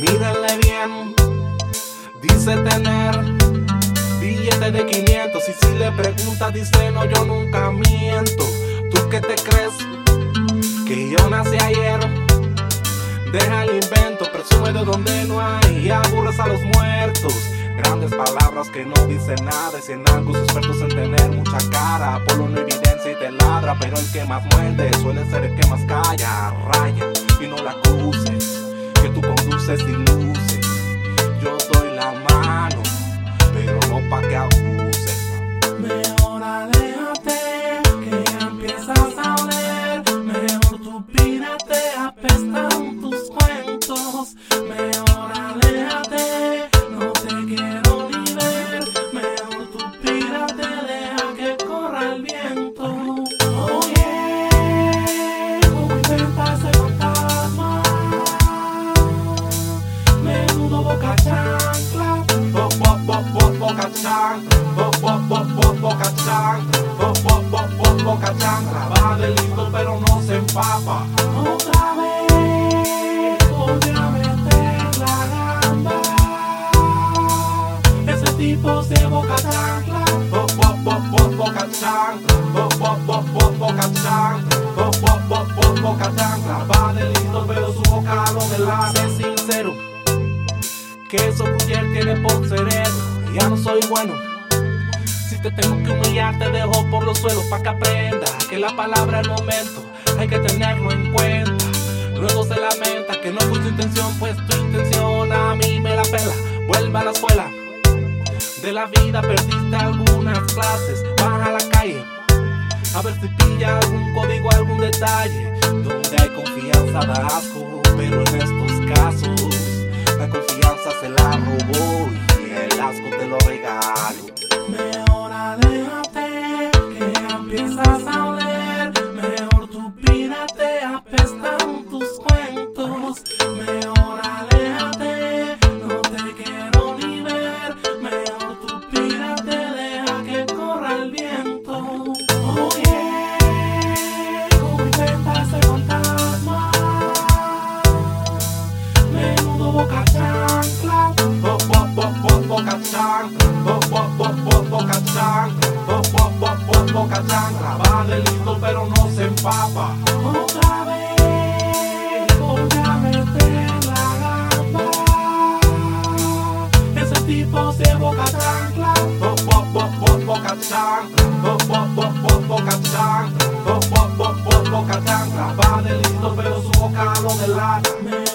Mírenle bien, dice tener billete de 500 y si le preguntas dice no, yo nunca miento. ¿Tú qué te crees? Que yo nací ayer. Deja el invento, presume de donde no hay y aburres a los muertos. Grandes palabras que no dicen nada y en algo expertos en tener mucha cara. Por una evidencia y te ladra, pero el que más muerde suele ser el que más calla. Y luces. Yo doy la mano, pero no pa' que abuses. Mejor aléjate, que ya empiezas a oler. Mejor tú pírate, apestan bo, chancla, bo, bo, bo, bo, lindo pero no se empapa. Otra vez volví a meter la gamba. Ese tipo se boca chancla. Bo, bo, bo, bo, boca chancla, bo, bo, bo, bo, boca chancla, bo, bo, bo, bo, boca chancla. Va de que eso mujer tiene por cerebro. Ya no soy bueno. Si te tengo que humillar, te dejo por los suelos pa' que aprenda que la palabra al momento hay que tenerlo en cuenta. Luego se lamenta que no fue tu intención, pues tu intención a mí me la pela. Vuelve a la escuela. De la vida perdiste algunas clases, baja a la calle. A ver si pilla algún código, algún detalle. Donde hay confianza da asco, pero en estos casos la confianza se la robó y el asco te lo Va de lindo pero no se empapa. Otra vez volví a meter la gamba. Ese tipo se boca chancla. Bo, bo, bo, bo, boca chancla, bo, bo, bo, bo, boca chancla, bo, bo, bo, bo, boca chancla. Va de lindo pero su boca no delata.